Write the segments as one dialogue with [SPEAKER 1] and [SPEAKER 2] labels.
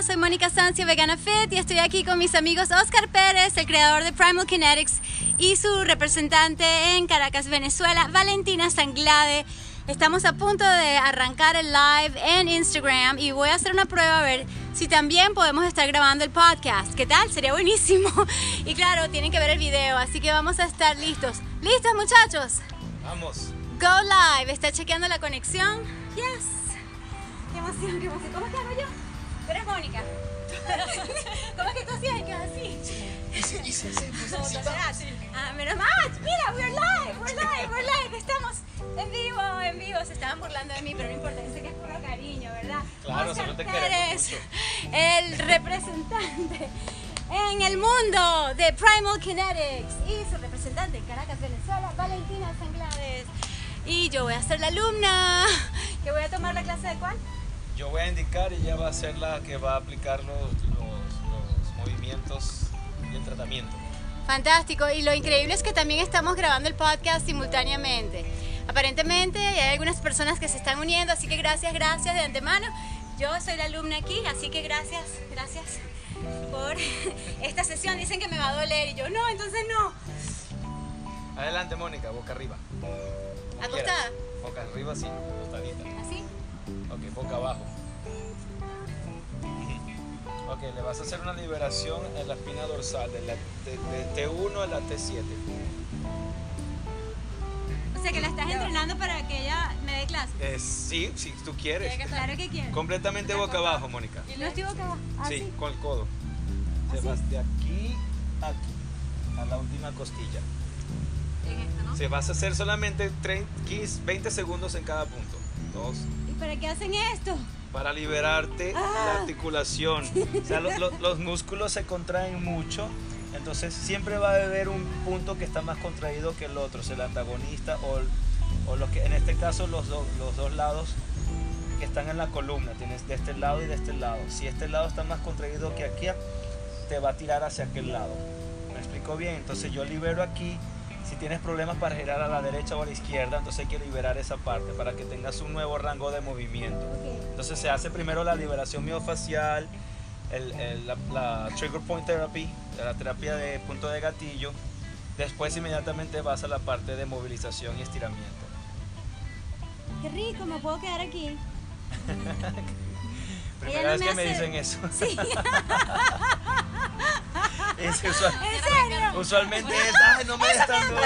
[SPEAKER 1] Hola, soy Mónica Sancia, Vegana Fit, y estoy aquí con mis amigos Oscar Pérez, el creador de Primal Kinetics, y su representante en Caracas, Venezuela, Valentina Sanglade. Estamos a punto de arrancar el live en Instagram y voy a hacer una prueba a ver si también podemos estar grabando el podcast. ¿Qué tal? Sería buenísimo. Y claro, tienen que ver el video, así que vamos a estar listos. ¿Listos, muchachos?
[SPEAKER 2] Vamos.
[SPEAKER 1] Go live. ¿Está chequeando la conexión? Yes. Qué emoción, qué emoción. ¿Cómo es que hago yo? Tú eres Mónica. ¿Cómo es que tú hacías? ¿Qué así? Ah, menos mal. Mira, we're live, we're live, we're live. Estamos en vivo, en vivo. Se estaban burlando de mí, pero no importa. Yo sé que es puro cariño, ¿verdad?
[SPEAKER 2] Claro,
[SPEAKER 1] Oscar
[SPEAKER 2] solo te
[SPEAKER 1] Pérez,
[SPEAKER 2] queremos
[SPEAKER 1] el representante en el mundo de Primal Kinetics y su representante en Caracas, Venezuela, Valentina Sanglades. Y yo voy a ser la alumna que voy a tomar la clase de cuál?
[SPEAKER 2] Yo voy a indicar y ella va a ser la que va a aplicar los, los- los movimientos y el tratamiento.
[SPEAKER 1] Fantástico. Y lo increíble es que también estamos grabando el podcast simultáneamente. Aparentemente hay algunas personas que se están uniendo, así que gracias, gracias de antemano. Yo soy la alumna aquí, así que gracias, gracias por esta sesión. Dicen que me va a doler y yo no, entonces no.
[SPEAKER 2] Adelante, Mónica, boca arriba.
[SPEAKER 1] ¿Acostada?
[SPEAKER 2] Boca arriba, sí, acostadita.
[SPEAKER 1] Así.
[SPEAKER 2] Ok, boca abajo. Ok, le vas a hacer una liberación en la espina dorsal de, la, de- de T1 a la T7.
[SPEAKER 1] O sea que la estás entrenando para que ella me dé clase.
[SPEAKER 2] Eh, sí, si tú quieres.
[SPEAKER 1] Claro que quiero.
[SPEAKER 2] Completamente boca abajo, Mónica.
[SPEAKER 1] No estoy boca abajo.
[SPEAKER 2] Sí,
[SPEAKER 1] Así.
[SPEAKER 2] con el codo. Te
[SPEAKER 1] ¿Así?
[SPEAKER 2] vas de aquí a aquí, a la última costilla.
[SPEAKER 1] En esto, ¿no?
[SPEAKER 2] Se vas a hacer solamente 30, 15, 20 segundos en cada punto. Dos.
[SPEAKER 1] ¿Y para qué hacen esto?
[SPEAKER 2] Para liberarte la articulación. O sea, lo- lo- los músculos se contraen mucho. Entonces siempre va a haber un punto que está más contraído que el otro, o sea, el antagonista o, el- o lo que en este caso los, do- los dos lados que están en la columna, tienes de este lado y de este lado. Si este lado está más contraído que aquí, te va a tirar hacia aquel lado. ¿Me explico bien? Entonces yo libero aquí. Si tienes problemas para girar a la derecha o a la izquierda, entonces hay que liberar esa parte para que tengas un nuevo rango de movimiento. Entonces se hace primero la liberación miofacial, el- el- la, la trigger point therapy, la terapia de punto de gatillo. Después inmediatamente vas a la parte de movilización y estiramiento.
[SPEAKER 1] Qué rico, me puedo quedar aquí.
[SPEAKER 2] Primera
[SPEAKER 1] no
[SPEAKER 2] vez
[SPEAKER 1] me
[SPEAKER 2] que me dicen eso.
[SPEAKER 1] Sí.
[SPEAKER 2] Es usual-
[SPEAKER 1] ¿En serio?
[SPEAKER 2] usualmente es, ay, no me des tan duro.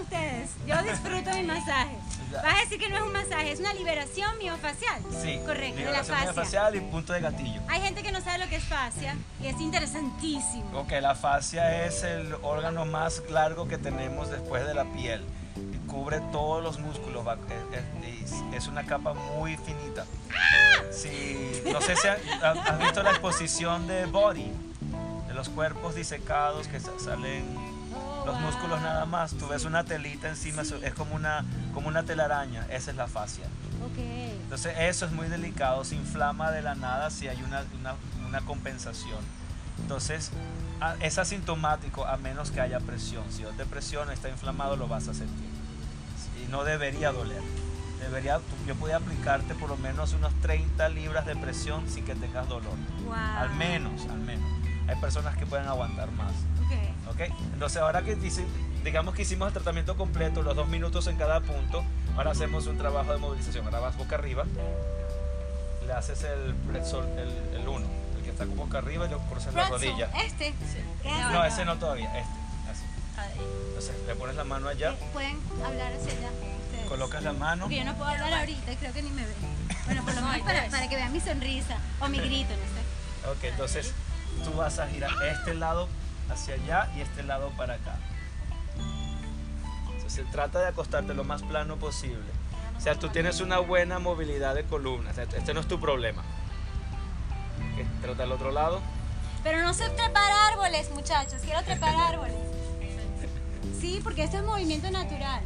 [SPEAKER 1] Ustedes. Yo disfruto mi masaje. Vas a decir que no es un masaje, es una liberación miofacial.
[SPEAKER 2] Sí,
[SPEAKER 1] Correcto, de la fascia.
[SPEAKER 2] miofascial y punto de gatillo.
[SPEAKER 1] Hay gente que no sabe lo que es fascia y es interesantísimo.
[SPEAKER 2] Ok, la fascia es el órgano más largo que tenemos después de la piel. Cubre todos los músculos. va- es- es- una capa muy finita. Sí, no sé si ha- ha- has visto la exposición de Body, de los cuerpos disecados que sa- salen los
[SPEAKER 1] wow.
[SPEAKER 2] músculos nada más. Tú ves una telita encima, es como una, como una telaraña. Esa es la fascia. Entonces eso es muy delicado, se inflama de la nada si hay una, una, una compensación. Entonces es asintomático a menos que haya presión. Si yo te presiono, está inflamado, lo vas a sentir. Y no debería doler. Debería, yo podía aplicarte por lo menos unos 30 libras de presión sin que tengas dolor.
[SPEAKER 1] Wow.
[SPEAKER 2] Al menos, al menos. Hay personas que pueden aguantar más.
[SPEAKER 1] Ok.
[SPEAKER 2] ¿ok? Entonces ahora que dice- digamos que hicimos el tratamiento completo, los dos minutos en cada punto, ahora hacemos un trabajo de movilización. Ahora vas boca arriba, le haces el pretzel, el, el uno, el que está con boca arriba y lo cruzas en la rodilla.
[SPEAKER 1] Este. ¿Qué
[SPEAKER 2] No,
[SPEAKER 1] hace?
[SPEAKER 2] ese no todavía, este. Así. Entonces le pones la mano allá,
[SPEAKER 1] Pueden hablar hacia allá. ustedes.
[SPEAKER 2] colocas la mano.
[SPEAKER 1] Porque yo no puedo hablar ahorita y creo que ni me ven. Bueno, por lo menos para, para que vean mi sonrisa o mi grito, no sé.
[SPEAKER 2] Ok, entonces tú vas a girar este lado hacia allá y este lado para acá. Se trata de acostarte lo más plano posible. O sea, tú tienes una buena movilidad de columna. Sea, este no es tu problema. Ok, Trata al otro lado.
[SPEAKER 1] Pero no sé trepar árboles, muchachos. Quiero trepar árboles. Sí, porque esto es movimiento natural.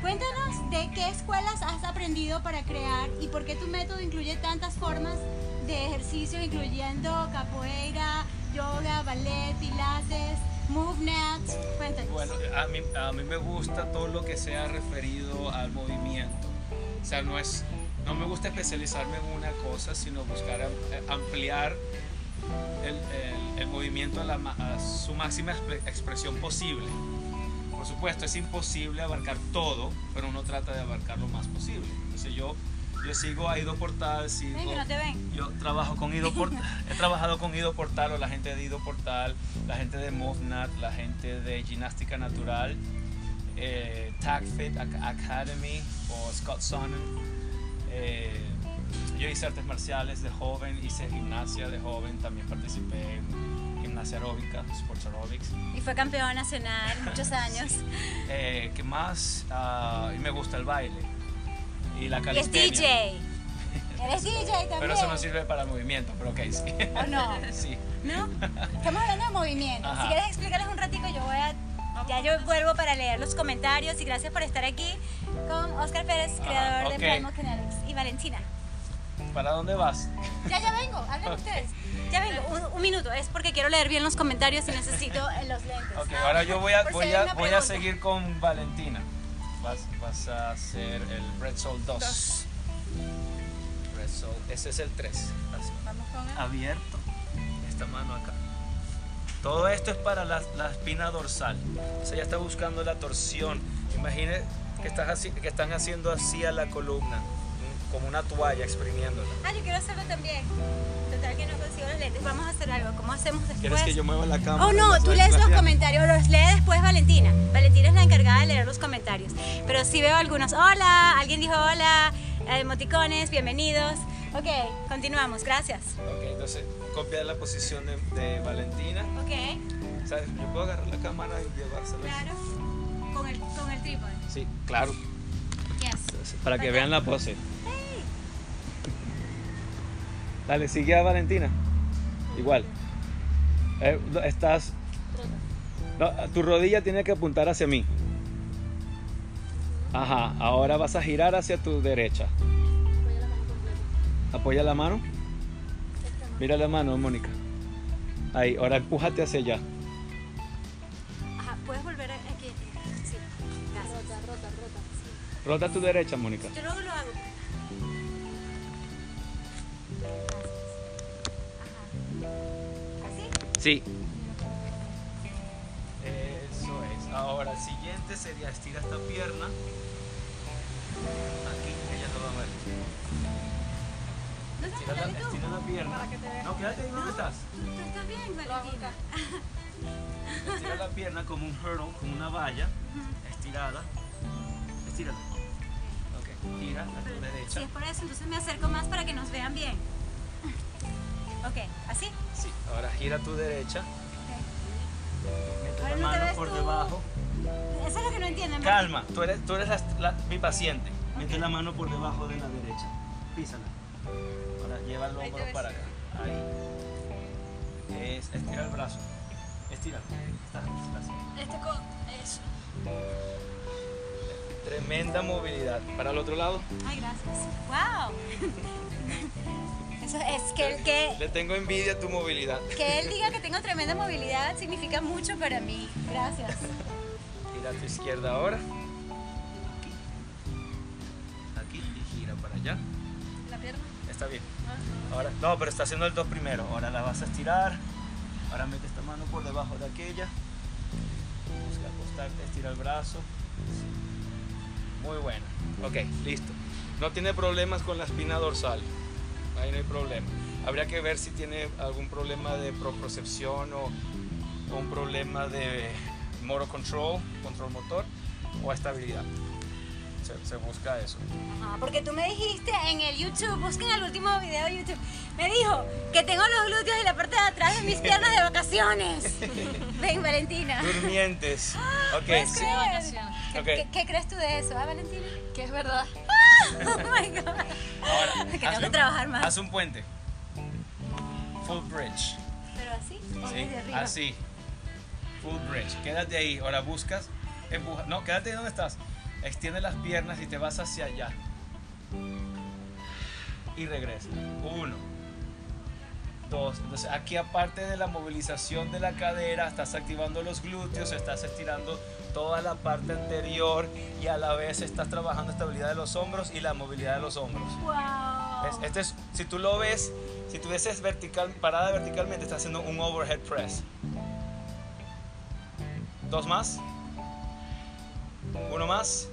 [SPEAKER 1] Cuéntanos de qué escuelas has aprendido para crear y por qué tu método incluye tantas formas de ejercicio, incluyendo capoeira, yoga, ballet, pilates, movement. Cuéntanos.
[SPEAKER 3] Bueno, a mí, a mí me gusta todo lo que sea referido al movimiento.
[SPEAKER 2] O sea, no es, no me gusta especializarme en una cosa, sino buscar eh, ampliar el, el- el movimiento a, la a su máxima expre- expresión posible. Por supuesto, es imposible abarcar todo, pero uno trata de abarcar lo más posible. Entonces yo, yo sigo a Ido Portal, sigo...
[SPEAKER 1] Ven, que no te ven.
[SPEAKER 2] Yo trabajo con Ido Portal, he trabajado con Ido Portal o la gente de Ido Portal, la gente de MovNat, la gente de Gimnástica Natural, eh, TagFit Ac- Academy o Scott Sonnen. Eh, yo hice artes marciales de joven, hice gimnasia de joven, también participé en gimnasia aeróbica, sports aerobics.
[SPEAKER 1] Y fue campeón nacional muchos años.
[SPEAKER 2] Eh, ¿Qué más? Ah, y me gusta el baile y la
[SPEAKER 1] Y es
[SPEAKER 2] calistenia.
[SPEAKER 1] DJ. Eres DJ también.
[SPEAKER 2] Pero eso no sirve para el movimiento, pero ok, sí.
[SPEAKER 1] ¿O no?
[SPEAKER 2] Sí.
[SPEAKER 1] ¿No? Estamos hablando de movimiento.
[SPEAKER 2] Ajá.
[SPEAKER 1] Si quieres explicarles un ratico, yo voy a... Ya yo vuelvo para leer los comentarios y gracias por estar aquí con Oscar Pérez,
[SPEAKER 2] Ajá,
[SPEAKER 1] creador
[SPEAKER 2] ok.
[SPEAKER 1] de Primal Kinetics, y Valentina.
[SPEAKER 2] ¿Para dónde vas?
[SPEAKER 1] Ya, ya vengo, hablen ustedes. Ya vengo, un, un minuto, es porque quiero leer bien los comentarios y necesito los lentes.
[SPEAKER 2] Ok, ahora yo voy a, voy a, voy a seguir con Valentina. Vas, vas a hacer el Red Soul 2.
[SPEAKER 1] Dos.
[SPEAKER 2] Red Soul, ese es el 3.
[SPEAKER 1] Vamos con el...
[SPEAKER 2] Abierto. Esta mano acá. Todo esto es para la, la espina dorsal. O sea, ya está buscando la torsión. Imagine que, estás haci- que están haciendo así a la columna, como una toalla exprimiéndola.
[SPEAKER 1] Ah, yo quiero hacerlo también. Total que no consigo los lentes. Vamos a hacer algo. ¿Cómo hacemos después?
[SPEAKER 2] ¿Quieres que yo mueva la cámara?
[SPEAKER 1] Oh no, tú lees los comentarios, los lee después Valentina. Valentina es la encargada de leer los comentarios. Pero sí veo algunos. Hola, alguien dijo hola, emoticones, bienvenidos. Ok, continuamos, gracias.
[SPEAKER 2] Ok, entonces copiar la posición de, de Valentina.
[SPEAKER 1] Ok,
[SPEAKER 2] ¿Sabes? Yo puedo agarrar la cámara y llevársela.
[SPEAKER 1] claro. Con el, con el trípode.
[SPEAKER 2] Sí, claro.
[SPEAKER 1] Yes.
[SPEAKER 2] Para que vean la pose. Dale, sigue a Valentina. Igual. Eh, estás. No, tu rodilla tiene que apuntar hacia mí. Ajá, ahora vas a girar hacia tu derecha. Apoya la mano. Mira la mano, Mónica. Ahí, ahora empújate hacia allá.
[SPEAKER 1] Ajá, puedes volver aquí. Sí, gracias.
[SPEAKER 3] Rota, rota, rota.
[SPEAKER 2] Rota a tu derecha, Mónica.
[SPEAKER 1] Yo luego lo hago.
[SPEAKER 2] Sí. Eso es. Ahora, el siguiente sería estira esta pierna. Aquí, ella no va a ver.
[SPEAKER 1] ¿No estás
[SPEAKER 2] Estira la, estira la pierna. No, quédate ahí donde estás.
[SPEAKER 1] Estás bien, Valentina.
[SPEAKER 2] Estira la pierna como un hurdle, como una valla. Estirada. Estírala. Ok, gira a tu
[SPEAKER 1] Si
[SPEAKER 2] derecha.
[SPEAKER 1] es por eso, entonces me acerco más para que nos vean bien. Ok, ¿así?
[SPEAKER 2] Sí, ahora gira a tu derecha. Mete
[SPEAKER 1] Ahora
[SPEAKER 2] la
[SPEAKER 1] no
[SPEAKER 2] mano por
[SPEAKER 1] tú.
[SPEAKER 2] debajo.
[SPEAKER 1] Eso es lo que no entienden.
[SPEAKER 2] Calma, tú eres, tú eres la- la- mi paciente. Mete la mano por debajo de la derecha. Písala. Ahora lleva el hombro para acá. Ahí. Es, estira el brazo. Estira. Está, está así.
[SPEAKER 3] Este con. Eso.
[SPEAKER 2] Tremenda movilidad. Para el otro lado.
[SPEAKER 1] Ay, gracias. ¡Wow! Es que, que,
[SPEAKER 2] Le tengo envidia a tu movilidad.
[SPEAKER 1] que él diga que tengo tremenda movilidad significa mucho para mí. Gracias.
[SPEAKER 2] Gira a tu izquierda ahora. Aquí. Aquí y gira para allá.
[SPEAKER 3] La pierna.
[SPEAKER 2] Está bien.
[SPEAKER 3] Ah,
[SPEAKER 2] Ahora, no, pero está haciendo el 2 primero. Ahora la vas a estirar. Ahora mete esta mano por debajo de aquella. Busca acostarte, estira el brazo. Muy buena. Ok, listo. No tiene problemas con la espina dorsal. Ahí no hay problema. Habría que ver si tiene algún problema de propriocepción o, o un problema de motor control, control motor o estabilidad. Se, se busca eso.
[SPEAKER 1] Ajá, porque tú me dijiste en el YouTube, busquen el último video de YouTube, me dijo que tengo los glúteos y la parte de atrás de mis piernas de vacaciones. Ven, Valentina.
[SPEAKER 2] Durmientes. Ok,
[SPEAKER 1] ¿Puedes
[SPEAKER 2] sí.
[SPEAKER 1] creer?
[SPEAKER 3] vacaciones.
[SPEAKER 1] ¿Qué,
[SPEAKER 2] Ok.
[SPEAKER 1] qué- qué crees tú de eso, ah, Valentina?
[SPEAKER 3] Que es verdad.
[SPEAKER 1] Oh my God.
[SPEAKER 2] Ahora,
[SPEAKER 1] Que tengo
[SPEAKER 2] haz
[SPEAKER 1] que
[SPEAKER 2] un-
[SPEAKER 1] trabajar más.
[SPEAKER 2] Haz un puente. Full bridge.
[SPEAKER 1] Pero así.
[SPEAKER 2] Así. Full bridge. Quédate ahí. Ahora buscas. Empuja. No, quédate ahí donde estás. Extiende las piernas y te vas hacia allá. Y regresa. Uno. dos. Entonces aquí aparte de la movilización de la cadera, estás activando los glúteos, estás estirando toda la parte anterior y a la vez estás trabajando estabilidad de los hombros y la movilidad de los hombros.
[SPEAKER 1] Wow.
[SPEAKER 2] Es- Este es, si tú lo ves, si tú ves vertical, parada verticalmente, está haciendo un overhead press. Dos más. Uno más.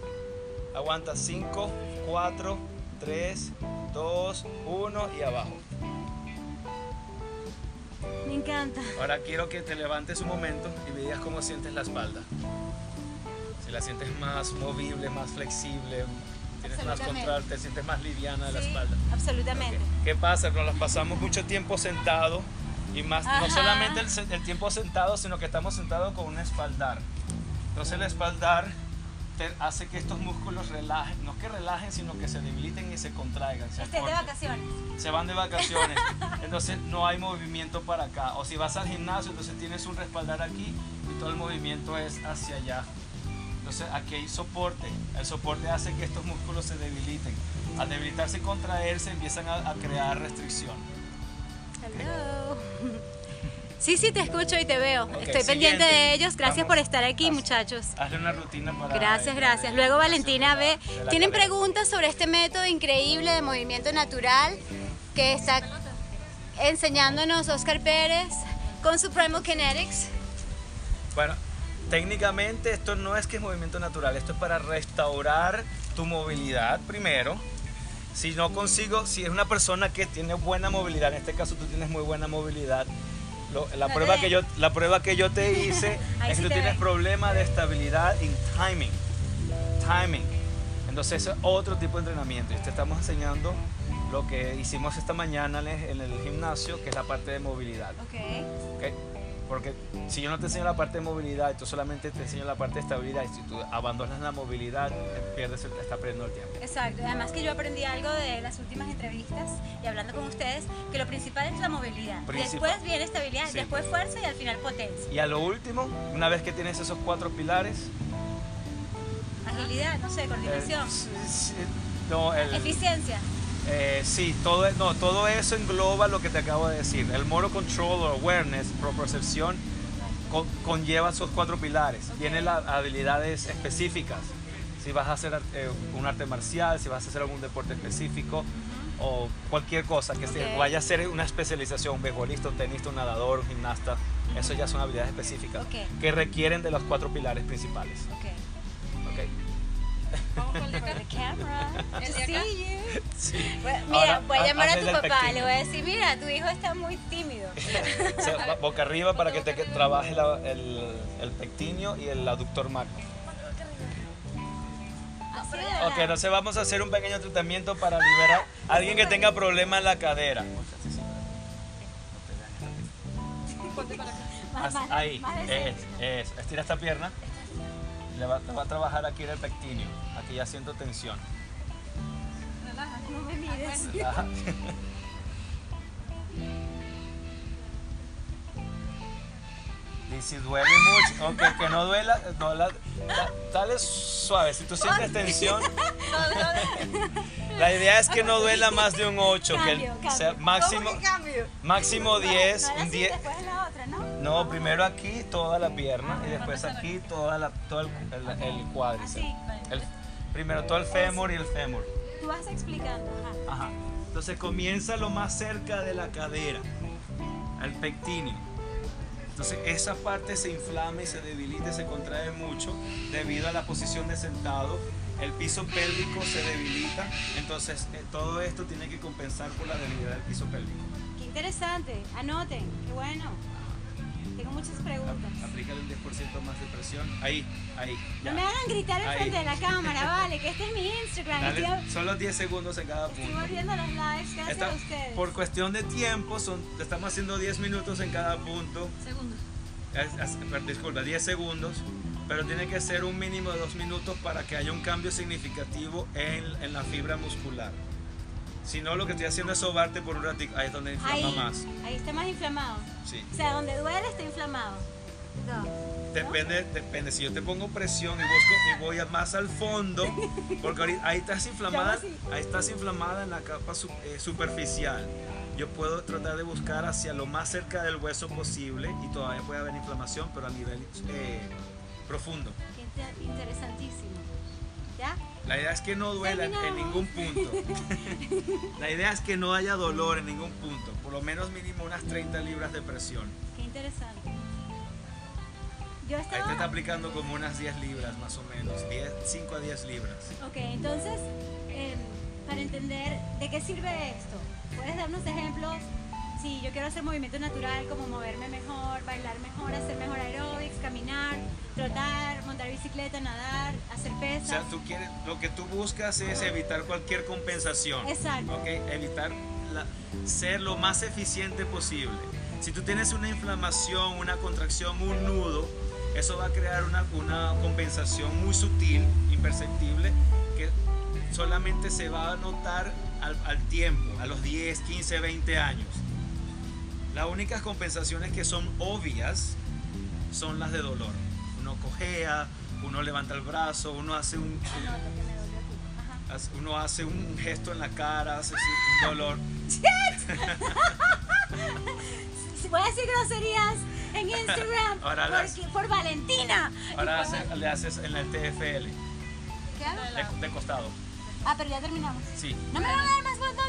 [SPEAKER 2] Aguanta 5, 4, 3, 2, 1 y abajo.
[SPEAKER 1] Me encanta.
[SPEAKER 2] Ahora quiero que te levantes un momento y me digas cómo sientes la espalda. La sientes más movible, más flexible, tienes más control, te sientes más liviana de la espalda.
[SPEAKER 1] absolutamente.
[SPEAKER 2] ¿Qué pasa? Nos las pasamos mucho tiempo sentado y más,
[SPEAKER 1] Ajá.
[SPEAKER 2] no solamente el, tiempo sentado, sino que estamos sentados con un espaldar. Entonces el espaldar te hace que estos músculos relajen, no que relajen, sino que se debiliten y se contraigan. se
[SPEAKER 1] Este es de vacaciones.
[SPEAKER 2] Se van de vacaciones, entonces no hay movimiento para acá. O si vas al gimnasio, entonces tienes un respaldar aquí y todo el movimiento es hacia allá. Entonces aquí hay soporte. El soporte hace que estos músculos se debiliten. Al debilitarse y contraerse empiezan a, a crear restricción.
[SPEAKER 1] Hello. Sí, sí, te escucho y te veo.
[SPEAKER 2] Ok,
[SPEAKER 1] Estoy pendiente
[SPEAKER 2] siguiente.
[SPEAKER 1] de ellos. Gracias
[SPEAKER 2] Vamos.
[SPEAKER 1] por estar aquí,
[SPEAKER 2] Haz-
[SPEAKER 1] muchachos.
[SPEAKER 2] Hazle una rutina para...
[SPEAKER 1] Gracias, gracias. Luego Valentina ve. ¿Tienen
[SPEAKER 2] cadera.
[SPEAKER 1] preguntas sobre este método increíble de movimiento natural que está enseñándonos Oscar Pérez con su Primal Kinetics?
[SPEAKER 2] Bueno, técnicamente esto no es que es movimiento natural, esto es para restaurar tu movilidad primero. Si no consigo, si es una persona que tiene buena movilidad, en este caso tú tienes muy buena movilidad, lo- la, prueba que yo, la prueba que yo te hice es que tú tienes problema de estabilidad en timing. Timing. Entonces es otro tipo de entrenamiento. Y te estamos enseñando lo que hicimos esta mañana en el- en el gimnasio, que es la parte de movilidad.
[SPEAKER 1] Ok.
[SPEAKER 2] ¿ok? Porque si yo no te enseño la parte de movilidad y tú solamente te enseño la parte de estabilidad y si tú abandonas la movilidad, pierdes, el- estás perdiendo el tiempo.
[SPEAKER 1] Exacto, además que yo aprendí algo de las últimas entrevistas y hablando con ustedes, que lo principal es la movilidad.
[SPEAKER 2] Principal.
[SPEAKER 1] Después viene estabilidad,
[SPEAKER 2] Sí.
[SPEAKER 1] después fuerza y al final potencia.
[SPEAKER 2] Y a lo último, una vez que tienes esos cuatro pilares,
[SPEAKER 1] Agilidad, no sé, coordinación,
[SPEAKER 2] no, el-
[SPEAKER 1] eficiencia.
[SPEAKER 2] Eh, sí, todo, no, todo eso engloba lo que te acabo de decir. El motor control o awareness, con- conlleva esos cuatro pilares. Tiene las habilidades específicas. Si vas a hacer eh, un arte marcial, si vas a hacer algún deporte específico o cualquier cosa que se
[SPEAKER 1] Ok.
[SPEAKER 2] vaya a ser una especialización, un beisbolista, un tenista, un nadador, un gimnasta, eso ya son habilidades específicas que requieren de los cuatro pilares principales.
[SPEAKER 3] Vamos con el de acá.
[SPEAKER 1] The camera. To
[SPEAKER 3] de acá.
[SPEAKER 1] see you.
[SPEAKER 2] Sí.
[SPEAKER 1] Bueno, Mira,
[SPEAKER 2] Ahora,
[SPEAKER 1] voy a llamar a tu papá,
[SPEAKER 2] pequeño.
[SPEAKER 1] le voy a decir, mira, tu hijo está muy tímido.
[SPEAKER 2] O sea, va- boca arriba para que te que trabaje la- el, el pectinio y el aductor magno.
[SPEAKER 1] De
[SPEAKER 2] Ok, entonces vamos a hacer un pequeño tratamiento para liberar a alguien que tenga problema en la cadera. Ahí, es, es. Estira esta pierna. Le va, a trabajar aquí en el pectinio. Aquí ya siento tensión.
[SPEAKER 3] Relaja.
[SPEAKER 1] No me mires.
[SPEAKER 2] Relaja. Y si duele mucho, aunque que no duela, no la, da- dale suave. Si tú sientes tensión, la idea es que no duela más de un 8, que el-
[SPEAKER 1] Cambio,
[SPEAKER 2] sea máximo, máximo 10,
[SPEAKER 1] No, no,
[SPEAKER 2] un
[SPEAKER 1] así,
[SPEAKER 2] 10.
[SPEAKER 1] Después en la otra, ¿no?
[SPEAKER 2] No, primero aquí toda la pierna y después aquí toda la, todo el, el, el cuádriceps. El- primero todo el fémur y el fémur.
[SPEAKER 1] Tú vas explicando. Ajá.
[SPEAKER 2] Ajá. Entonces comienza lo más cerca de la cadera, al pectíneo. Entonces esa parte se inflama y se debilita y se contrae mucho debido a la posición de sentado. El piso pélvico se debilita. Entonces eh, todo esto tiene que compensar por la debilidad del piso pélvico.
[SPEAKER 1] Qué interesante. Anoten. Qué bueno. Muchas preguntas.
[SPEAKER 2] Aplícale un 10% más de presión. Ahí, ahí. ya.
[SPEAKER 1] No me hagan gritar enfrente de la cámara, vale, que este es mi Instagram.
[SPEAKER 2] Dale,
[SPEAKER 1] Estoy,
[SPEAKER 2] solo 10 segundos en cada
[SPEAKER 1] estoy
[SPEAKER 2] punto.
[SPEAKER 1] volviendo los lives gracias
[SPEAKER 2] Esta-
[SPEAKER 1] a ustedes.
[SPEAKER 2] por cuestión de tiempo, son, estamos haciendo 10 minutos en cada punto.
[SPEAKER 3] Segundos.
[SPEAKER 2] Disculpa, 10 segundos, pero tiene que ser un mínimo de 2 minutos para que haya un cambio significativo en, en la fibra muscular. Si no, lo que estoy haciendo es sobarte por un ratito. Ahí es donde inflama
[SPEAKER 1] ahí,
[SPEAKER 2] más.
[SPEAKER 1] ahí está más inflamado.
[SPEAKER 2] Sí.
[SPEAKER 1] O sea, donde duele está inflamado. No.
[SPEAKER 2] Depende, depende. Si yo te pongo presión y, busco, y voy a más al fondo, porque ahorita ahí estás inflamada, ahí estás inflamada en la capa su- eh, superficial. yo puedo tratar de buscar hacia lo más cerca del hueso posible y todavía puede haber inflamación, pero a nivel eh, profundo.
[SPEAKER 1] Interesantísimo.
[SPEAKER 2] La idea es que no duela en- ningún punto. La idea es que no haya dolor en ningún punto. Por lo menos mínimo unas 30 libras de presión.
[SPEAKER 1] Qué interesante. Yo
[SPEAKER 2] Ahí te está
[SPEAKER 1] estaba...
[SPEAKER 2] aplicando como unas 10 libras más o menos. 10, 5 a 10 libras.
[SPEAKER 1] Ok, entonces, em, para entender de qué sirve esto, ¿puedes darnos ejemplos? Si yo quiero hacer movimiento natural, como moverme mejor, bailar mejor, hacer mejor aeróbics, caminar, trotar, montar bicicleta, nadar, hacer
[SPEAKER 2] O
[SPEAKER 1] pesas.
[SPEAKER 2] sea, tú quieres, lo que tú buscas es evitar cualquier compensación.
[SPEAKER 1] Exacto.
[SPEAKER 2] ¿ok? Evitar la- ser lo más eficiente posible. Si tú tienes una inflamación, una contracción, un nudo, eso va a crear una, una compensación muy sutil, imperceptible, que solamente se va a notar al, al tiempo, a los 10, 15, 20 años. Las únicas compensaciones que son obvias son las de dolor. Uno cojea, uno levanta el brazo, uno hace un. Hace- uno hace un gesto en la cara, hace un dolor.
[SPEAKER 1] Si voy a decir groserías en Instagram
[SPEAKER 2] Ahora
[SPEAKER 1] porque- por Valentina.
[SPEAKER 2] Ahora hace- le haces en el TFL,
[SPEAKER 1] ¿Qué hago?
[SPEAKER 2] de, de costado.
[SPEAKER 1] Ah, pero ya terminamos.
[SPEAKER 2] Sí.
[SPEAKER 1] ¿No me van a dar más dolor?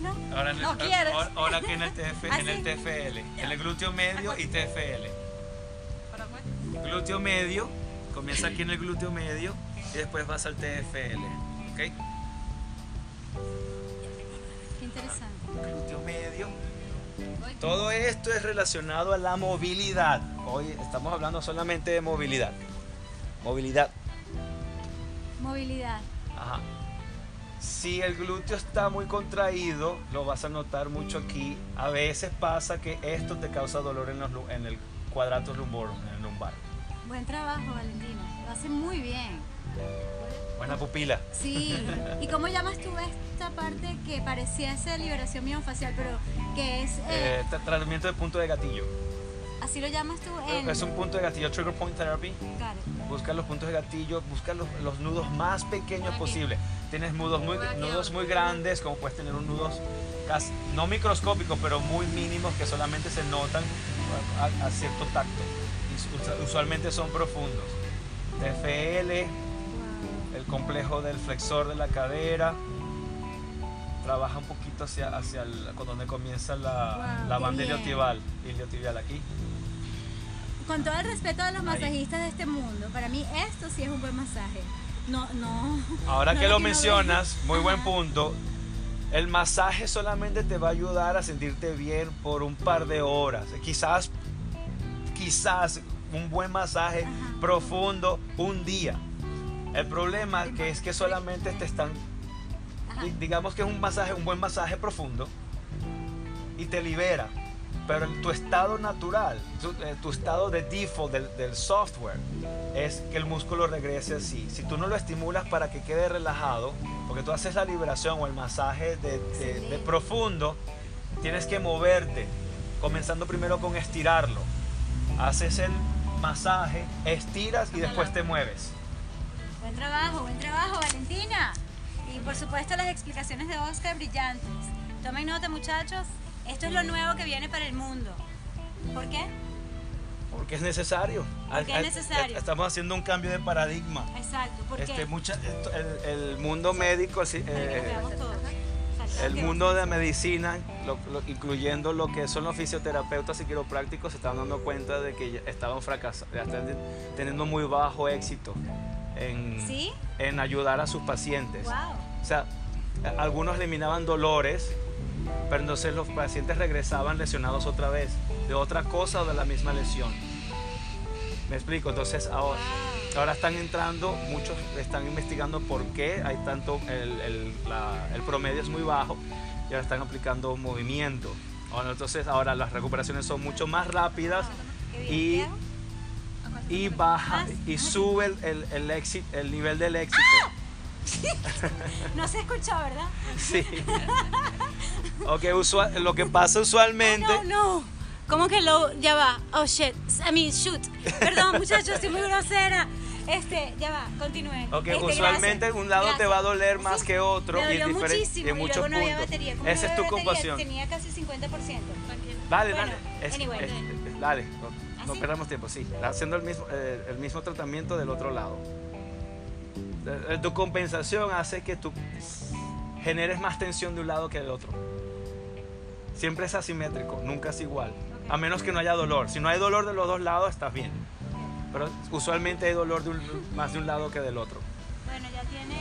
[SPEAKER 1] ¿No?
[SPEAKER 2] Ahora, en el-
[SPEAKER 3] No quieres.
[SPEAKER 2] ahora, ahora que en el, TF,
[SPEAKER 1] ¿Ah,
[SPEAKER 2] en el
[SPEAKER 1] sí?
[SPEAKER 2] TFL, en el glúteo medio y TFL.
[SPEAKER 3] Pues.
[SPEAKER 2] Glúteo medio, comienza aquí en el glúteo medio y después vas al TFL. ¿Ok?
[SPEAKER 1] Qué interesante.
[SPEAKER 2] Glúteo medio. Todo esto es relacionado a la movilidad. Hoy estamos hablando solamente de movilidad. Movilidad.
[SPEAKER 1] Movilidad.
[SPEAKER 2] Ajá. Si el glúteo está muy contraído, lo vas a notar mucho aquí. A veces pasa que esto te causa dolor en, los en el cuadrato lumbar, en el lumbar.
[SPEAKER 1] Buen trabajo, Valentina. Lo hace muy bien.
[SPEAKER 2] Buena pupila.
[SPEAKER 1] Sí. ¿Y cómo llamas tú esta parte que pareciese liberación miofascial, pero que es... eh,
[SPEAKER 2] Eh, tra- tratamiento de punto de gatillo.
[SPEAKER 1] Así lo llamas tú en...
[SPEAKER 2] Es un punto de gatillo, trigger point therapy. Busca los puntos de gatillo, busca los, los nudos más pequeños
[SPEAKER 3] Aquí.
[SPEAKER 2] posibles. Tienes nudos muy, nudos muy grandes, como puedes tener un nudos casi, no microscópicos, pero muy mínimos que solamente se notan a, a cierto tacto. Usualmente son profundos. TFL, el complejo del flexor de la cadera. Trabaja un poquito hacia, hacia el- con donde comienza la,
[SPEAKER 1] Wow,
[SPEAKER 2] la banda iliotibial, iliotibial aquí.
[SPEAKER 1] Con todo el respeto a los masajistas de este mundo, para mí esto sí es un buen masaje. No, no.
[SPEAKER 2] Ahora
[SPEAKER 1] no
[SPEAKER 2] que lo mencionas, muy buen punto. El masaje solamente te va a ayudar a sentirte bien por un par de horas. Quizás, quizás un buen masaje
[SPEAKER 1] Ajá.
[SPEAKER 2] profundo un día. El problema que es que solamente te están,
[SPEAKER 1] Ajá.
[SPEAKER 2] digamos que es un masaje, un buen masaje profundo y te libera. Pero tu estado natural, tu, eh, estado de default del, software, es que el músculo regrese así. Si tú no lo estimulas para que quede relajado, porque tú haces la liberación o el masaje de, de- profundo, tienes que moverte, comenzando primero con estirarlo. Haces el masaje, estiras y después te mueves.
[SPEAKER 1] Buen trabajo, buen trabajo, Valentina. Y por supuesto las explicaciones de Oscar brillantes. Tomen nota, muchachos. Esto es lo nuevo que viene para el mundo. ¿Por qué?
[SPEAKER 2] Porque es necesario.
[SPEAKER 1] Porque es necesario.
[SPEAKER 2] Estamos haciendo un cambio de paradigma.
[SPEAKER 1] Exacto, ¿por
[SPEAKER 2] Este,
[SPEAKER 1] qué?
[SPEAKER 2] mucha- el, el mundo médico, eh, el mundo de medicina, lo- lo- incluyendo lo que son los fisioterapeutas y quiroprácticos, se estaban dando cuenta de que ya estaban fracasando, están teniendo muy bajo éxito en,
[SPEAKER 1] ¿Sí?
[SPEAKER 2] en ayudar a sus pacientes.
[SPEAKER 1] Wow.
[SPEAKER 2] O sea, algunos eliminaban dolores, pero entonces los pacientes regresaban lesionados otra vez, de otra cosa o de la misma lesión. ¿Me explico? Entonces ahora, ahora están entrando, muchos están investigando por qué hay tanto, el, el- la- el promedio es muy bajo y ahora están aplicando movimiento. Ahora, entonces ahora las recuperaciones son mucho más rápidas y, y baja y sube el, el, el éxito- el nivel del éxito.
[SPEAKER 1] No se escuchó, ¿verdad?
[SPEAKER 2] Sí. Ok, usual- lo que pasa usualmente.
[SPEAKER 1] No, no. ¿Cómo que lo ya va? Oh shit. I mean, shoot. Perdón, muchachos, estoy muy grosera. Este, ya va, continúe.
[SPEAKER 2] Ok,
[SPEAKER 1] Este,
[SPEAKER 2] usualmente
[SPEAKER 1] gracias.
[SPEAKER 2] un lado te va a doler más que otro
[SPEAKER 1] me
[SPEAKER 2] y
[SPEAKER 1] dolió
[SPEAKER 2] en, diferen-
[SPEAKER 1] muchísimo
[SPEAKER 2] en
[SPEAKER 1] y
[SPEAKER 2] muchos
[SPEAKER 1] luego no había
[SPEAKER 2] puntos.
[SPEAKER 1] batería.
[SPEAKER 2] Esa
[SPEAKER 1] no
[SPEAKER 2] es tu compasión.
[SPEAKER 1] Tenía casi 50%.
[SPEAKER 3] Tranquilo.
[SPEAKER 2] Dale,
[SPEAKER 1] Bueno,
[SPEAKER 2] dale. Es-
[SPEAKER 1] anyway.
[SPEAKER 2] es- es- dale, no, no
[SPEAKER 1] ¿Así?
[SPEAKER 2] perdamos tiempo, sí. Haciendo el mismo, eh, el mismo tratamiento del otro lado. Eh, eh, Tu compensación hace que tú generes más tensión de un lado que del otro. Siempre es asimétrico, nunca es igual. A menos que no haya dolor. Si no hay dolor de los dos lados, estás bien. Pero usualmente hay dolor de un- más de un lado que del otro.
[SPEAKER 1] Bueno, ya tiene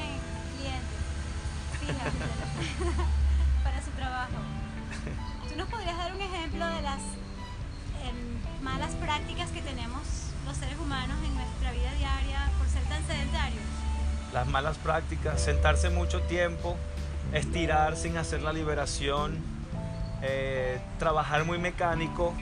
[SPEAKER 1] clientes. Para su trabajo. ¿Tú nos podrías dar un ejemplo de las em, malas prácticas que tenemos los seres humanos en nuestra vida diaria por ser tan sedentarios?
[SPEAKER 2] las malas prácticas, sentarse mucho tiempo, estirar sin hacer la liberación, eh, trabajar muy mecánico,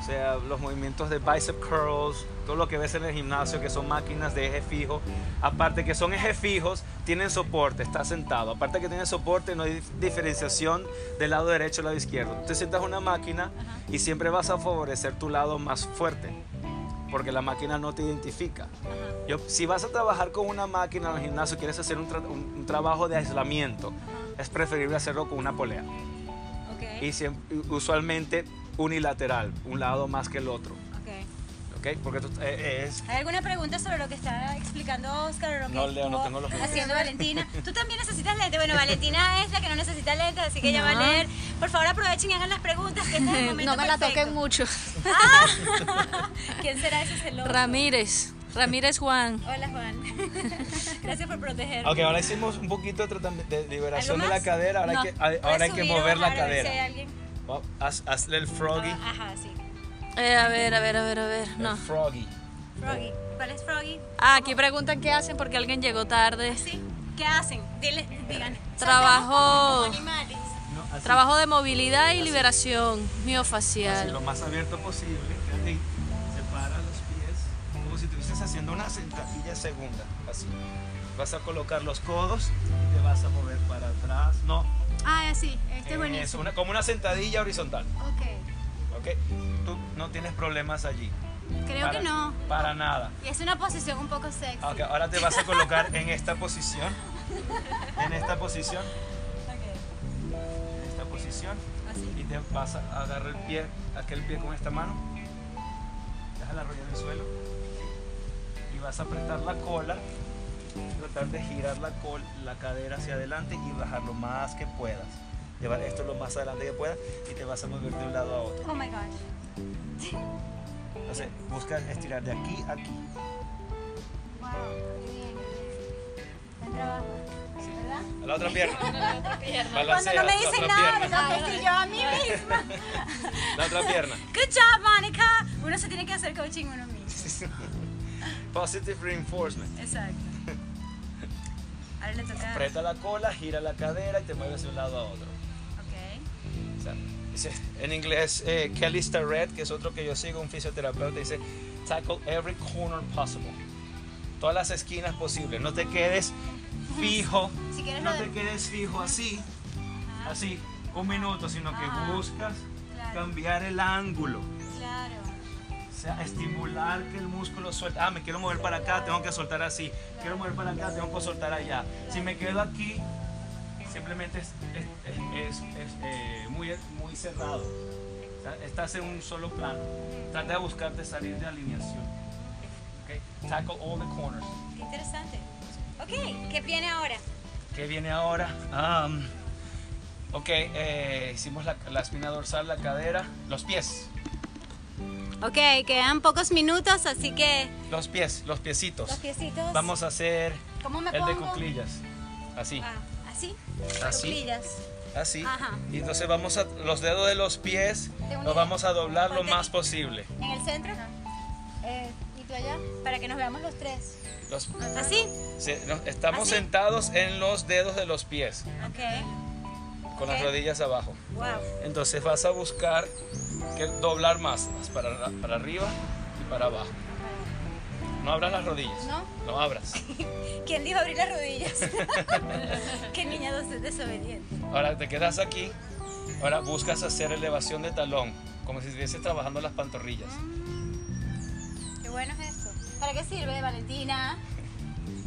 [SPEAKER 2] o sea, los movimientos de bicep curls, todo lo que ves en el gimnasio que son máquinas de eje fijo, aparte que son ejes fijos, tienen soporte, está sentado, aparte que tienen soporte no hay dif- diferenciación del lado derecho al lado izquierdo. Te sientas en una máquina y siempre vas a favorecer tu lado más fuerte, porque la máquina no te identifica. Yo, si vas a trabajar con una máquina en el gimnasio, quieres hacer un, tra- un- un trabajo de aislamiento, es preferible hacerlo con una polea. Y siem- usualmente unilateral, un lado más que el otro.
[SPEAKER 1] ok.
[SPEAKER 2] ¿Ok? Porque tú- eh, es,
[SPEAKER 1] ¿Hay alguna pregunta sobre lo que está explicando Oscar o lo que
[SPEAKER 2] No, Leo, no tengo los
[SPEAKER 1] haciendo Valentina? Tú también necesitas lentes. Bueno, Valentina es la que no necesita lentes, así que ella va a
[SPEAKER 4] No.
[SPEAKER 1] leer. Por favor, aprovechen y hagan las preguntas. Que este es el momento
[SPEAKER 4] No me la toquen mucho.
[SPEAKER 1] ¿Quién será ese celoso?
[SPEAKER 4] Ramírez, Ramírez Juan.
[SPEAKER 1] Hola, Juan. Gracias por protegerme.
[SPEAKER 2] Ok, ahora hicimos un poquito de, tratamiento de liberación de
[SPEAKER 1] ¿Algo
[SPEAKER 2] la cadera, ahora
[SPEAKER 4] No.
[SPEAKER 2] hay que, hay-
[SPEAKER 1] ¿Puedes
[SPEAKER 2] ahora hay que
[SPEAKER 1] subir o
[SPEAKER 2] mover la
[SPEAKER 1] si
[SPEAKER 2] cadera.
[SPEAKER 1] alguien?
[SPEAKER 2] Oh, haz- hazle el froggy.
[SPEAKER 1] Ah, Ajá, sí.
[SPEAKER 4] Eh, a ver, a ver, a ver, a ver.
[SPEAKER 2] El
[SPEAKER 4] No.
[SPEAKER 2] froggy.
[SPEAKER 1] Froggy. ¿Cuál es Froggy?
[SPEAKER 4] Ah, aquí preguntan qué hacen porque alguien llegó tarde.
[SPEAKER 1] Sí. ¿Qué hacen? Dile, digan.
[SPEAKER 4] Trabajo.
[SPEAKER 1] Como animales.
[SPEAKER 2] No, así.
[SPEAKER 4] Trabajo de movilidad y
[SPEAKER 2] Así.
[SPEAKER 4] liberación
[SPEAKER 2] Así,
[SPEAKER 4] miofacial.
[SPEAKER 2] lo más abierto posible. Haciendo una sentadilla segunda. Así. Vas a colocar los codos y te vas a mover para atrás. No,
[SPEAKER 1] Ah, sí. Este es
[SPEAKER 2] es
[SPEAKER 1] buenísimo.
[SPEAKER 2] una, como una sentadilla horizontal.
[SPEAKER 1] Ok.
[SPEAKER 2] ¿Ok? Tú no tienes problemas allí.
[SPEAKER 1] Creo
[SPEAKER 2] Para-
[SPEAKER 1] que no.
[SPEAKER 2] Para nada.
[SPEAKER 1] Y es una posición un poco sexy.
[SPEAKER 2] Ok, ahora te vas a colocar en esta posición. En esta posición.
[SPEAKER 1] Ok.
[SPEAKER 2] En esta posición.
[SPEAKER 1] Así.
[SPEAKER 2] Y te vas a agarrar el pie, aquel pie con esta mano. Deja la rodilla en el suelo. Vas a apretar la cola. Tratar de girar la, col, la cadera hacia adelante y bajar lo más que puedas. Llevar esto lo más adelante que puedas y te vas a mover de un lado a otro.
[SPEAKER 1] Oh my gosh.
[SPEAKER 2] Entonces, busca estirar de aquí a aquí.
[SPEAKER 1] Wow. Qué bien, qué bien. Buen trabajo. ¿Verdad?
[SPEAKER 2] A la otra pierna.
[SPEAKER 1] Cuando no me
[SPEAKER 2] la
[SPEAKER 1] dicen
[SPEAKER 2] otra
[SPEAKER 1] nada, me
[SPEAKER 2] pierna.
[SPEAKER 1] contesto yo a mí misma.
[SPEAKER 2] La otra pierna.
[SPEAKER 1] Good job, Mónica. Uno se tiene que hacer coaching uno mismo.
[SPEAKER 2] Positive reinforcement.
[SPEAKER 1] Exacto. Ahora le toca.
[SPEAKER 2] Aprieta la cola, gira la cadera y te mueves de un lado a otro.
[SPEAKER 1] Ok.
[SPEAKER 2] O sea, dice- en inglés, eh, Kelly Starrett, que es otro que yo sigo, un fisioterapeuta, dice, tackle every corner possible. Todas las esquinas posibles. No te quedes fijo.
[SPEAKER 1] Si quieres
[SPEAKER 2] No te
[SPEAKER 1] de-
[SPEAKER 2] quedes fijo así,
[SPEAKER 1] Ajá.
[SPEAKER 2] así, un minuto, sino que buscas
[SPEAKER 1] claro.
[SPEAKER 2] cambiar el ángulo. Sea, estimular que el músculo suelte. Ah, me quiero mover para acá, tengo que soltar así. Quiero mover para acá, tengo que soltar allá. Si me quedo aquí, simplemente es, es- es- es, eh, muy, muy cerrado. O sea, estás en un solo plano. Trata de buscarte salir de alineación. Okay? Tackle all the corners.
[SPEAKER 1] Qué interesante. Ok, ¿qué viene ahora?
[SPEAKER 2] ¿Qué viene ahora? Um, ok, eh, hicimos la, la espina dorsal, la cadera, los pies.
[SPEAKER 1] Ok, quedan pocos minutos, así que
[SPEAKER 2] Los pies, los piecitos.
[SPEAKER 1] los piecitos.
[SPEAKER 2] Vamos a hacer
[SPEAKER 1] ¿Cómo me
[SPEAKER 2] el de
[SPEAKER 1] pongo?
[SPEAKER 2] cuclillas. Así,
[SPEAKER 1] Ah, así.
[SPEAKER 2] Así.
[SPEAKER 1] Cuclillas.
[SPEAKER 2] así.
[SPEAKER 1] Ajá.
[SPEAKER 2] Y entonces vamos a los dedos de los pies
[SPEAKER 1] De
[SPEAKER 2] los vamos a doblar lo más posible.
[SPEAKER 1] En el centro. Eh, ¿Y tú allá? Para que nos veamos los tres.
[SPEAKER 2] Los-
[SPEAKER 1] ¿Así?
[SPEAKER 2] se- nos- estamos
[SPEAKER 1] ¿Así?
[SPEAKER 2] sentados en los dedos de los pies,
[SPEAKER 1] Ok.
[SPEAKER 2] con las
[SPEAKER 1] Ok.
[SPEAKER 2] rodillas abajo.
[SPEAKER 1] Wow.
[SPEAKER 2] Entonces vas a buscar que doblar más, más para, para arriba y para abajo. No abras las rodillas.
[SPEAKER 1] ¿No?
[SPEAKER 2] No abras.
[SPEAKER 1] ¿Quién dijo abrir las rodillas? Qué niña des- desobediente.
[SPEAKER 2] Ahora te quedas aquí. Ahora buscas hacer elevación de talón, como si estuvieses trabajando las pantorrillas.
[SPEAKER 1] Qué bueno es esto. ¿Para qué sirve, Valentina?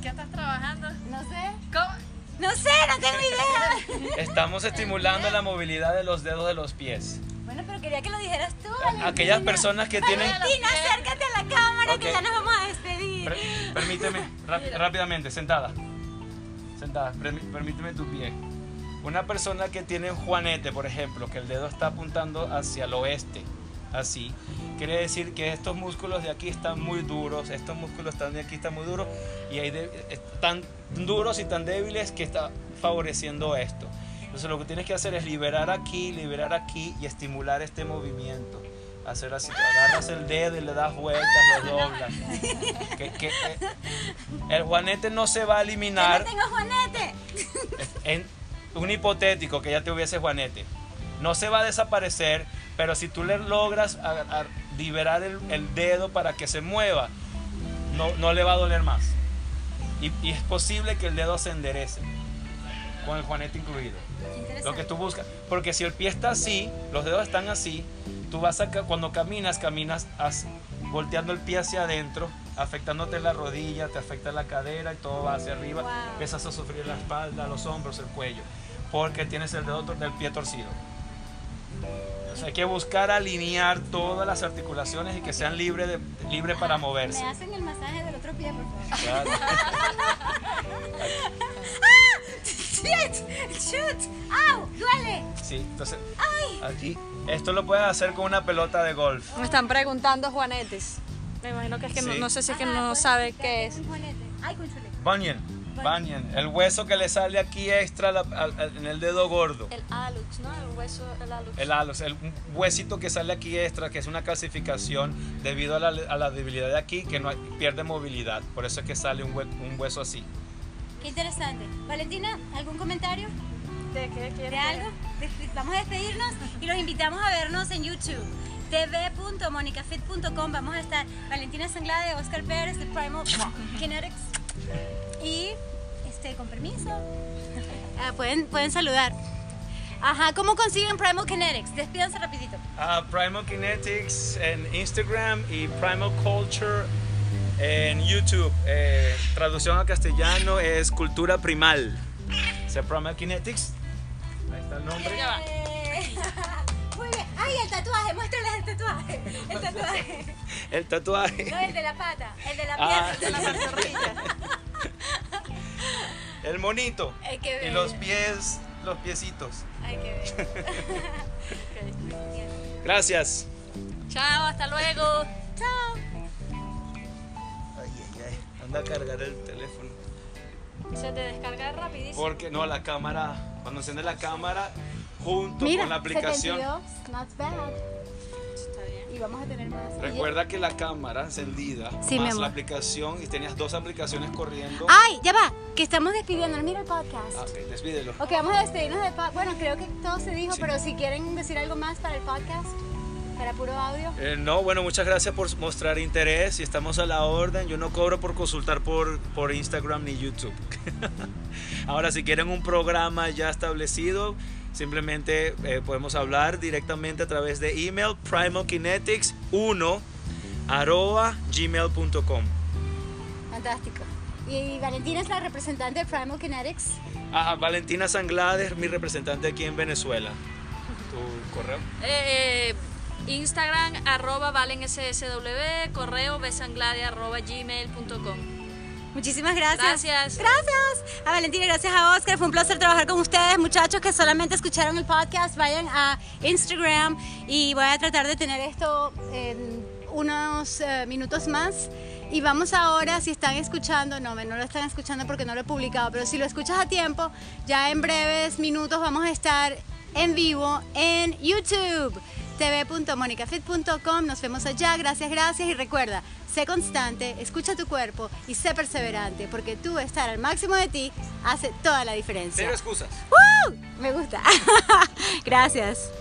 [SPEAKER 3] ¿Qué estás trabajando?
[SPEAKER 1] No sé.
[SPEAKER 3] ¿Cómo?
[SPEAKER 1] No sé, no tengo idea.
[SPEAKER 2] Estamos estimulando la movilidad de los dedos de los pies.
[SPEAKER 1] Bueno, pero quería que lo dijeras tú, Valentina.
[SPEAKER 2] Aquellas personas que tienen...
[SPEAKER 1] Valentina, acércate a la cámara que
[SPEAKER 2] Ok.
[SPEAKER 1] ya nos vamos a despedir.
[SPEAKER 2] Per- permíteme, ráp- rápidamente, sentada. Sentada, permí- permíteme tu pie. Una persona que tiene un juanete, por ejemplo, que el dedo está apuntando hacia el oeste, así, quiere decir que estos músculos de aquí están muy duros, estos músculos están de aquí están muy duros y hay de- están duros y tan débiles que está favoreciendo esto. Entonces lo que tienes que hacer es liberar aquí, liberar aquí y estimular este movimiento. Hacer así, agarras el dedo y le das vueltas, lo doblas. Que- que, eh, el juanete no se va a eliminar
[SPEAKER 1] no tengo Juanete.
[SPEAKER 2] en un hipotético que ya te hubiese juanete. No se va a desaparecer, pero si tú le logras a- a liberar el, el dedo para que se mueva, no, no le va a doler más. Y, y es posible que el dedo se enderece, con el juanete incluido. Lo que tú buscas. Porque si el pie está así, los dedos están así, tú vas a, cuando caminas, caminas así, volteando el pie hacia adentro, afectándote la rodilla, te afecta la cadera y todo va hacia arriba.
[SPEAKER 1] Wow.
[SPEAKER 2] Empiezas a sufrir la espalda, los hombros, el cuello, porque tienes el dedo del pie torcido. Hay que buscar alinear todas las articulaciones y que sean libres de, libre para moverse.
[SPEAKER 1] Me hacen el masaje del otro pie, por favor.
[SPEAKER 2] Claro.
[SPEAKER 1] ¡Shit! ¡Shoot! ¡Au! ¡Duele!
[SPEAKER 2] Sí, entonces
[SPEAKER 1] ¡Ay!
[SPEAKER 2] aquí esto lo puedes hacer con una pelota de golf.
[SPEAKER 4] Me están preguntando Juanetes. Me imagino que es que no,
[SPEAKER 2] Sí.
[SPEAKER 4] no sé si es que
[SPEAKER 1] Ajá,
[SPEAKER 4] no
[SPEAKER 1] pues,
[SPEAKER 4] sabe
[SPEAKER 1] ¿qué
[SPEAKER 4] qué es.
[SPEAKER 1] un Juanete? Ay, conchule.
[SPEAKER 2] Bunion. Bunion. El hueso que le sale aquí extra la- al- al- en el dedo gordo.
[SPEAKER 4] El alux, ¿no? El hueso, el alux.
[SPEAKER 2] El alus, el huesito que sale aquí extra, que es una calcificación debido a la, a la debilidad de aquí, que no hay- pierde movilidad. Por eso es que sale un, hue- un hueso así.
[SPEAKER 1] Qué interesante. Valentina, ¿algún comentario
[SPEAKER 4] ¿De qué quieres?
[SPEAKER 1] de algo? Vamos a despedirnos y los invitamos a vernos en YouTube. tv.monicafit.com Vamos a estar Valentina Sanglade, Oscar Pérez de Primal Kinetics. Y, este, con permiso, ah, pueden, pueden saludar. Ajá, ¿cómo consiguen Primal Kinetics? Despídanse rapidito.
[SPEAKER 2] Ah, Primal Kinetics en Instagram y Primal Culture en YouTube. Eh, traducción al castellano es cultura primal. Primal Kinetics. Ahí está el nombre.
[SPEAKER 4] Ya va.
[SPEAKER 1] Muy bien. Ay, el tatuaje, muéstrales el tatuaje. El tatuaje.
[SPEAKER 2] El tatuaje.
[SPEAKER 1] No, el de la pata, el de la
[SPEAKER 2] Ah.
[SPEAKER 1] pierna.
[SPEAKER 4] De la pantorrilla.
[SPEAKER 2] El monito.
[SPEAKER 1] Ay, qué
[SPEAKER 2] Y los pies, los piecitos.
[SPEAKER 1] Ay, qué bello.
[SPEAKER 4] Ok.
[SPEAKER 2] Gracias.
[SPEAKER 4] Chao, hasta luego.
[SPEAKER 1] Chao.
[SPEAKER 2] Anda a cargar el teléfono.
[SPEAKER 4] Se te descarga rapidísimo.
[SPEAKER 2] Porque no, la cámara, cuando enciende la cámara, junto con la aplicación.
[SPEAKER 1] 72, not bad.
[SPEAKER 4] Está bien.
[SPEAKER 1] Y vamos a tener más.
[SPEAKER 2] Recuerda que la cámara encendida,
[SPEAKER 1] Sí,
[SPEAKER 2] más la aplicación, y tenías dos aplicaciones corriendo.
[SPEAKER 1] Ay, ya va, que estamos despidiéndonos. Mira el podcast.
[SPEAKER 2] Ah, ok, despídelo.
[SPEAKER 1] Ok, vamos a despedirnos del podcast. Bueno, creo que todo se dijo,
[SPEAKER 2] Sí.
[SPEAKER 1] pero si quieren decir algo más para el podcast, para puro audio.
[SPEAKER 2] Eh, no, bueno, muchas gracias por mostrar interés y estamos a la orden. Yo no cobro por consultar por, por Instagram ni YouTube. Ahora, si quieren un programa ya establecido, simplemente eh, podemos hablar directamente a través de email primalkinetics1 arroba gmail.com.
[SPEAKER 1] Fantástico. Y Valentina es la representante de Primal Kinetics.
[SPEAKER 2] Ah, Valentina Sanglade, mi representante aquí en Venezuela. ¿Tu correo?
[SPEAKER 4] Eh, Instagram, arroba valenssw, correo besanglade, arroba gmail.com.
[SPEAKER 1] Muchísimas gracias.
[SPEAKER 4] Gracias.
[SPEAKER 1] Gracias a Valentina, gracias a Oscar. Fue un placer trabajar con ustedes, muchachos que solamente escucharon el podcast. Vayan a Instagram y voy a tratar de tener esto en unos eh, minutos más. Y vamos ahora, si están escuchando, no, no lo están escuchando porque no lo he publicado, pero si lo escuchas a tiempo, ya en breves minutos vamos a estar en vivo en YouTube tv.monicafit.com. Nos vemos allá. Gracias, gracias. Y recuerda, sé constante, escucha tu cuerpo y sé perseverante, porque tú estar al máximo de ti hace toda la diferencia.
[SPEAKER 2] Cero excusas.
[SPEAKER 1] ¡Woo! Me gusta. gracias.